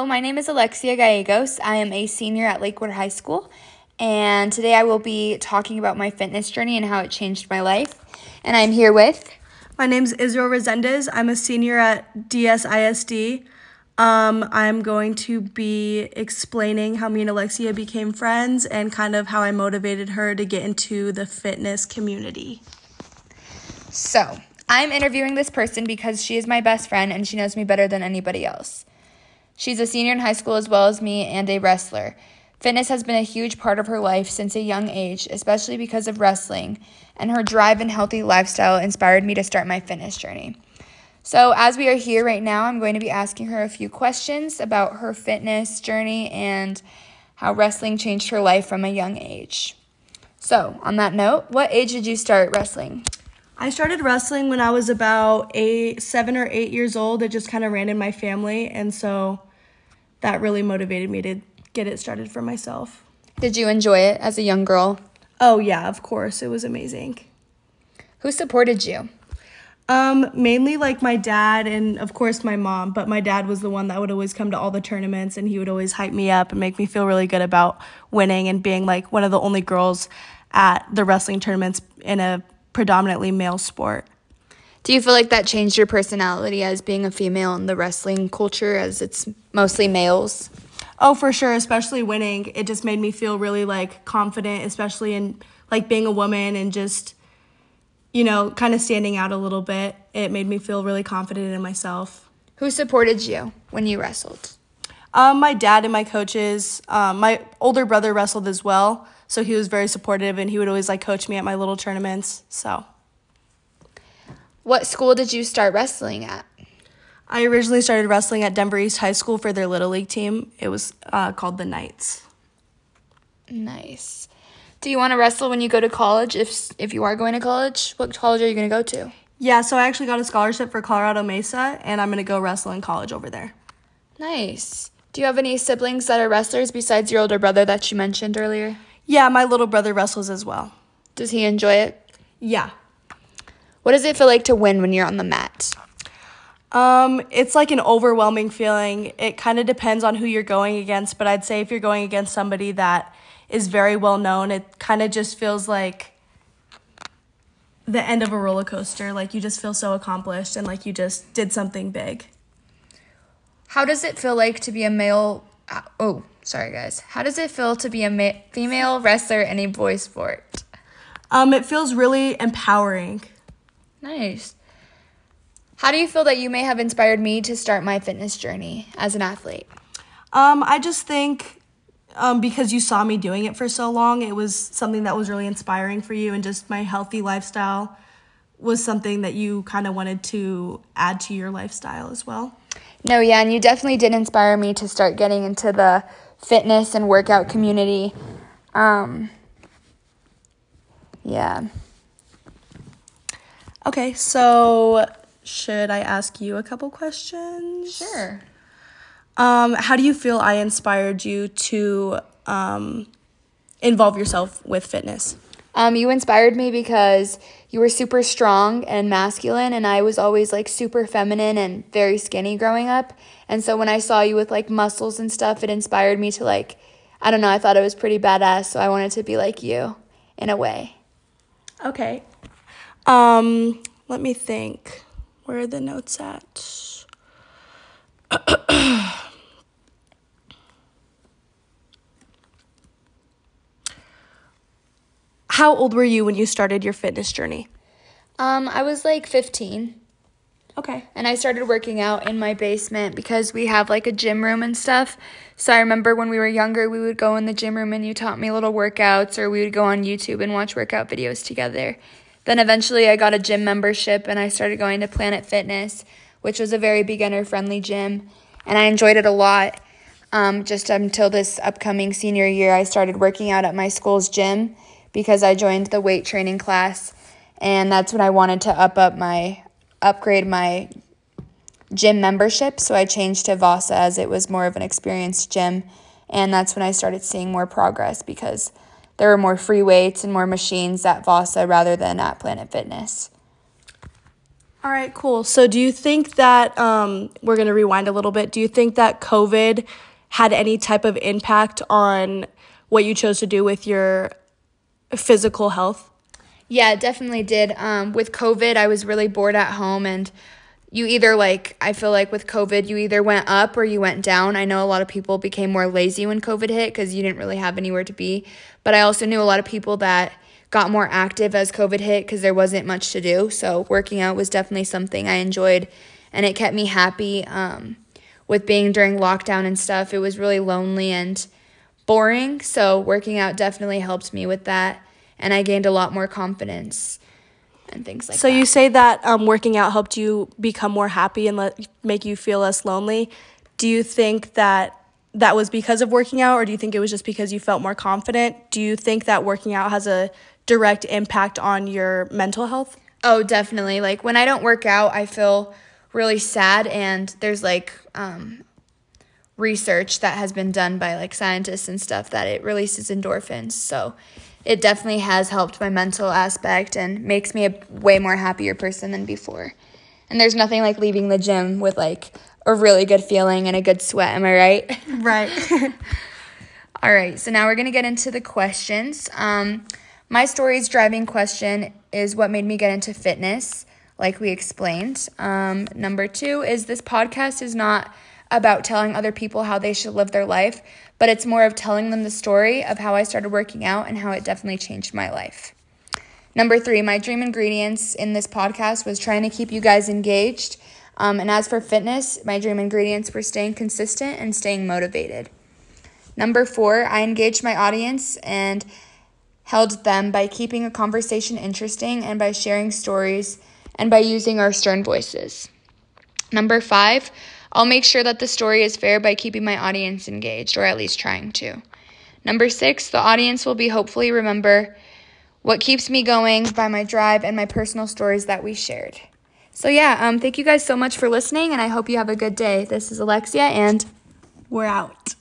Hello, my name is Alexia Gallegos. I am a senior at Lakewood High School, and today I will be talking about my fitness journey and how it changed my life. And I'm here with. My name is Israel Resendez. I'm a senior at DSISD. Um, I'm going to be explaining how me and Alexia became friends and kind of how I motivated her to get into the fitness community. So, I'm interviewing this person because she is my best friend and she knows me better than anybody else. She's a senior in high school as well as me and a wrestler. Fitness has been a huge part of her life since a young age, especially because of wrestling, and her drive and healthy lifestyle inspired me to start my fitness journey. So, as we are here right now, I'm going to be asking her a few questions about her fitness journey and how wrestling changed her life from a young age. So, on that note, what age did you start wrestling? I started wrestling when I was about eight, seven or eight years old. It just kind of ran in my family, and so that really motivated me to get it started for myself. Did you enjoy it as a young girl? Oh yeah, of course. It was amazing. Who supported you? Um, mainly like my dad and of course my mom, but my dad was the one that would always come to all the tournaments and he would always hype me up and make me feel really good about winning and being like one of the only girls at the wrestling tournaments in a predominantly male sport. Do you feel like that changed your personality as being a female in the wrestling culture as it's mostly males? Oh, for sure, especially winning. It just made me feel really like confident, especially in like being a woman and just you know, kind of standing out a little bit. It made me feel really confident in myself. Who supported you when you wrestled? Um, my dad and my coaches. Um, my older brother wrestled as well, so he was very supportive and he would always like coach me at my little tournaments. So, what school did you start wrestling at? I originally started wrestling at Denver East High School for their little league team. It was uh, called the Knights. Nice. Do you want to wrestle when you go to college? If if you are going to college, what college are you going to go to? Yeah, so I actually got a scholarship for Colorado Mesa, and I'm going to go wrestle in college over there. Nice. Do you have any siblings that are wrestlers besides your older brother that you mentioned earlier? Yeah, my little brother wrestles as well. Does he enjoy it? Yeah. What does it feel like to win when you're on the mat? Um, it's like an overwhelming feeling. It kind of depends on who you're going against, but I'd say if you're going against somebody that is very well known, it kind of just feels like the end of a roller coaster. Like you just feel so accomplished and like you just did something big. How does it feel like to be a male? Uh, oh, sorry guys. How does it feel to be a ma- female wrestler in a boy sport? Um, it feels really empowering. Nice. How do you feel that you may have inspired me to start my fitness journey as an athlete? Um, I just think um, because you saw me doing it for so long, it was something that was really inspiring for you, and just my healthy lifestyle was something that you kind of wanted to add to your lifestyle as well. No, yeah, and you definitely did inspire me to start getting into the fitness and workout community. Um, yeah. Okay, so should I ask you a couple questions? Sure. Um, how do you feel I inspired you to um, involve yourself with fitness? Um, you inspired me because you were super strong and masculine, and I was always like super feminine and very skinny growing up. And so when I saw you with like muscles and stuff, it inspired me to like, I don't know, I thought it was pretty badass, so I wanted to be like you in a way. Okay. Um, let me think. Where are the notes at? How old were you when you started your fitness journey? Um, I was like 15. Okay. And I started working out in my basement because we have like a gym room and stuff. So I remember when we were younger, we would go in the gym room and you taught me little workouts, or we would go on YouTube and watch workout videos together. Then eventually I got a gym membership and I started going to Planet Fitness, which was a very beginner friendly gym. And I enjoyed it a lot. Um, just until this upcoming senior year, I started working out at my school's gym because I joined the weight training class. And that's when I wanted to up up my upgrade my gym membership. So I changed to Vasa as it was more of an experienced gym. And that's when I started seeing more progress because there were more free weights and more machines at Vasa rather than at Planet Fitness. All right, cool. So, do you think that um, we're going to rewind a little bit? Do you think that COVID had any type of impact on what you chose to do with your physical health? Yeah, it definitely did. Um, with COVID, I was really bored at home, and you either like, I feel like with COVID, you either went up or you went down. I know a lot of people became more lazy when COVID hit because you didn't really have anywhere to be. But I also knew a lot of people that got more active as COVID hit because there wasn't much to do. So working out was definitely something I enjoyed, and it kept me happy. Um, with being during lockdown and stuff, it was really lonely and boring. So working out definitely helped me with that and I gained a lot more confidence and things like so that. So you say that um, working out helped you become more happy and let make you feel less lonely. Do you think that that was because of working out, or do you think it was just because you felt more confident? Do you think that working out has a direct impact on your mental health? Oh, definitely. Like when I don't work out, I feel really sad, and there's like um, research that has been done by like scientists and stuff that it releases endorphins. So it definitely has helped my mental aspect and makes me a way more happier person than before. And there's nothing like leaving the gym with like a really good feeling and a good sweat, am I right? Right. All right, so now we're gonna get into the questions. Um, my story's driving question is what made me get into fitness, like we explained. Um, number two is this podcast is not about telling other people how they should live their life, but it's more of telling them the story of how I started working out and how it definitely changed my life. Number three, my dream ingredients in this podcast was trying to keep you guys engaged. Um, and as for fitness, my dream ingredients were staying consistent and staying motivated. Number four, I engaged my audience and held them by keeping a conversation interesting and by sharing stories and by using our stern voices. Number five, I'll make sure that the story is fair by keeping my audience engaged, or at least trying to. Number six, the audience will be hopefully remember what keeps me going by my drive and my personal stories that we shared. So, yeah, um, thank you guys so much for listening, and I hope you have a good day. This is Alexia, and we're out.